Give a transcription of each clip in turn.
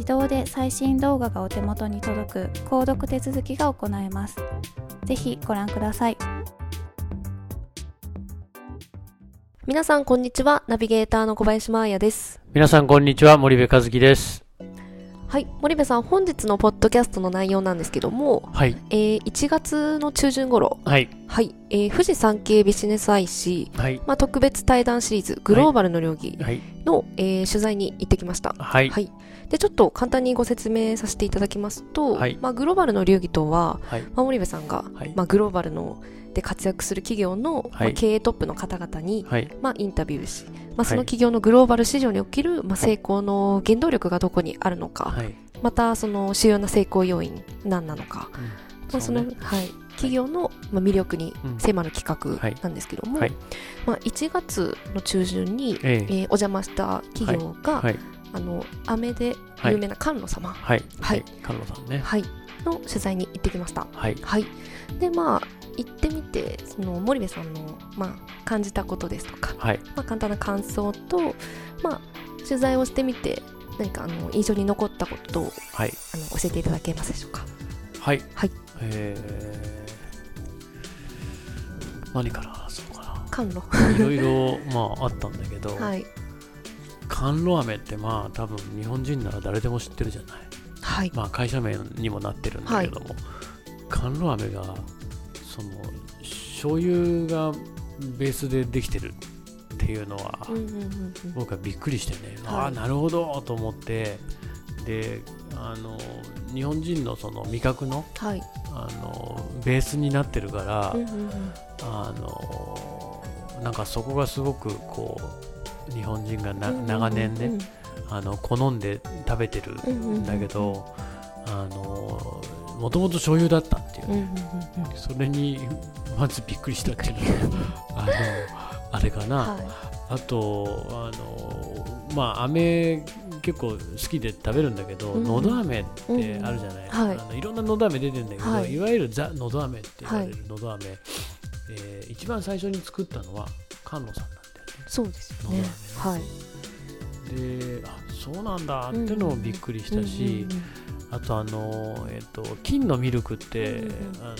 自動で最新動画がお手元に届く購読手続きが行えます。ぜひご覧ください。皆さんこんにちは。ナビゲーターの小林真彩です。皆さんこんにちは。森部和樹ですはい。森部さん本日のポッドキャストの内容なんですけども、はい。えー、1月の中旬頃。はい。はい、えー、富士山系ビジネス IC、はい。まあ、特別対談シリーズグローバルの領域はい。の、えー取材に行ってきました。はい。はい。でちょっと簡単にご説明させていただきますと、はい。まあ、グローバルの流儀とは、はい。まあ、森部さんが、はい。まあ、グローバルので活躍する企業の、まあはい。経営トップの方々に、はい。まあ、インタビューし、まあ、その企業のグローバル市場における、まあ、成功の原動力がどこにあるのか、はい。またその主要な成功要因何なのか、まあそのね。はい、企業の、まあ、魅力にうん。迫る企画なんですけども、はい。まあ、1月の中旬に、ええ。えーお邪魔した企業が、はい。あの飴で有名な甘露様、はい。はい。菅野さんね。はい、の取材に行ってきました。はい。はい、でまあ行ってみてその森部さんの、まあ、感じたことですとか、はい。まあ、簡単な感想と、まあ、取材をしてみて何かあの印象に残ったことをはい。あの教えていただけますでしょうか？はい。はい。えー何から話そうか甘露。ないろいろまああったんだけど はい。甘露飴ってまあ多分日本人なら誰でも知ってるじゃないはい。まあ会社名にもなってるんだけども甘露飴がその醤油がベースでできてるっていうのは、僕はびっくりしてね、はい。ああなるほどと思ってであの日本人のその味覚のはい。あのベースになってるから、あのなんかそこがすごくこう日本人が長年ね、あの好んで食べてるうんうんうんん。だけど、あのもともと醤油だったっていううんうんね、うんうん。それにまずびっくりしたっていうのが あのあれかな、はあとあのまあ飴結構好きで食べるんだけど、うんのど飴ってあるじゃない、はい。あのいろんなのど飴出てるんだけど、はい。い、わゆるザのど飴って言われるのど飴、えー一番最初に作ったのは菅野さんなんだよね。そうですよね。はいであそうなんだってのもびっくりしたし、あとあの、えっと金のミルクって、あ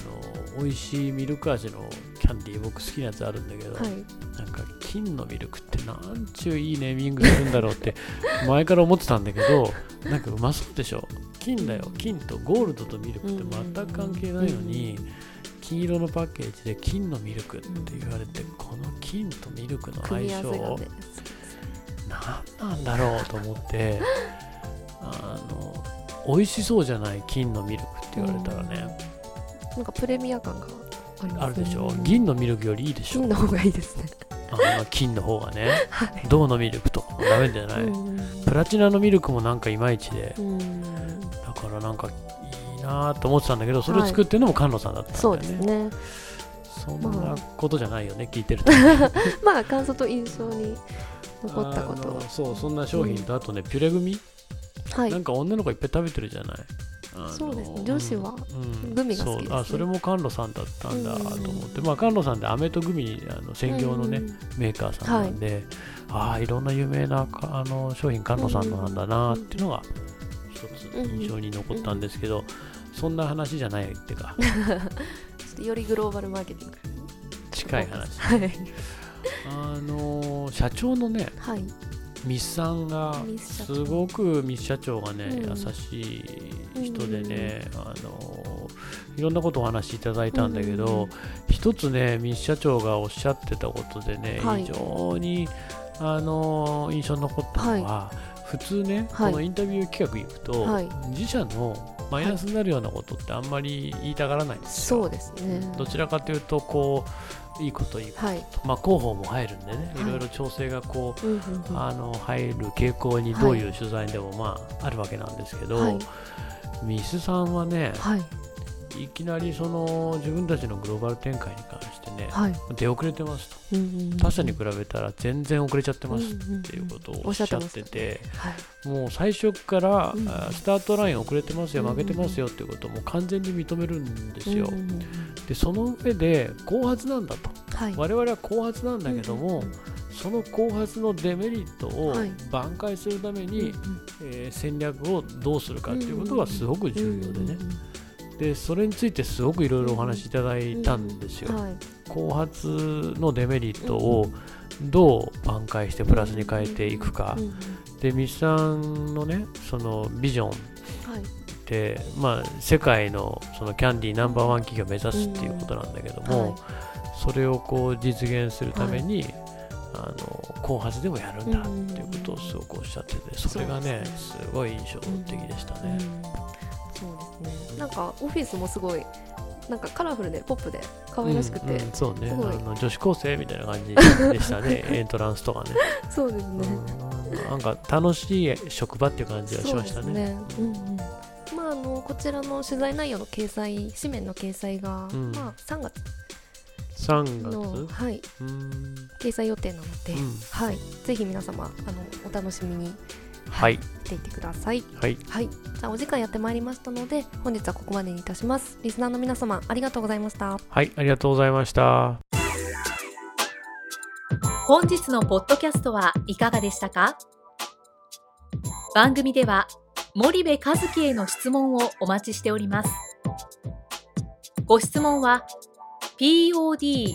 の美味しいミルク味のキャンディー僕好きなやつあるんだけど、うんはい。なんか金のミルクってなんちゅういいネーミングするんだろうって 前から思ってたんだけどなんかうまそうでしょ。金だよ。金とゴールドとミルクって全く関係ないのに金色のパッケージで金のミルクって言われてこの金とミルクの相性ね何なんだろうと思って あの美味しそうじゃない金のミルクって言われたらね、なんかプレミア感がありますね。あるでしょ。銀のミルクよりいいでしょ。金の方がいいですね。あの金の方がね。はい。銅のミルクとかもダメじゃない、うん。プラチナのミルクもなんかいまいちで。うん。だからなんかいいなと思ってたんだけどそれを作ってるのも菅野さんだったんだそうよね、ですね。そんなことじゃないよね聞いてると まあ感想と印象に残ったことそうそんな商品とあとねピュレグミ、はい。なんか女の子いっぱい食べてるじゃない？そうです。ね女子はうんグミが好きですね。そう。あそれも菅野さんだったんだとうん思って、まあ菅野さんって飴とグミあの専業のね、うんメーカーさんなんで、ああいろんな有名なかあの商品菅野さんのなんだなっていうのが一つ印象に残ったんですけど、そんな話じゃないっていうか。ちょっとよりグローバルマーケティング。近い話。はいあの社長のねはい。ミスさんがすごくミス社長がね、うん。優しい人でね、あのいろんなことをお話しいただいたんだけど、一つねミス社長がおっしゃってたことでね、はい。非常にあの印象に残ったのは、普通ね、はい。このインタビュー企画行くと、はい。自社のマイナスになるようなことってあんまり言いたがらないんですよ。そうですね。どちらかというとこういいこといいこと、はい。まあ、広報も入るんでね、はい。いろいろ調整がこううんうんうん。あの入る傾向にどういう取材でもまああるわけなんですけど、はい。ミスさんはね、はい。いきなりその自分たちのグローバル展開に関ね、はい。出遅れてますと。うんうんうん他社に比べたら全然遅れちゃってますっうんうんていうことをおおっしゃっててて、はい。もう最初から、うんあスタートライン遅れてますようんうん負けてますよっていうことをもう完全に認めるんですよ、うんうんうんでその上で後発なんだと。はい。我々は後発なんだけども、その後発のデメリットをはい。挽回するために、うんうん。えー戦略をどうするかっていうことがすごく重要でね、うんうんでそれについてすごくいろいろお話しいただいたんですよ、後発のデメリットをどう挽回してプラスに変えていくか、でミスさんのねそのビジョンっはい。て、まあ、世界のそのキャンディーナンバーワン企業を目指すっていうことなんだけども、はい。それをこう実現するために、あの後発でもやるんだっていうことをすごくおっしゃっててそれがねすごい印象的でしたね。なんかオフィスもすごいなんかカラフルでポップで可愛らしくて、うんうんそうね。あの女子高生みたいな感じでしたね。エントランスとかね、そうですね、うん。なんか楽しい職場っていう感じがしましたね。そうですね。うんうん。まああのこちらの取材内容の掲載紙面の掲載が、うん。まあ3月。3の、月はい、うん。掲載予定なので、うん。はい、ぜひ皆様あのお楽しみにはいしていてください。はいはい、じゃあお時間やってまいりましたので本日はここまでにいたします。リスナーの皆様ありがとうございました。はいありがとうございました本日のポッドキャストはいかがでしたか？番組では森部和樹への質問をお待ちしておりますご質問は podcast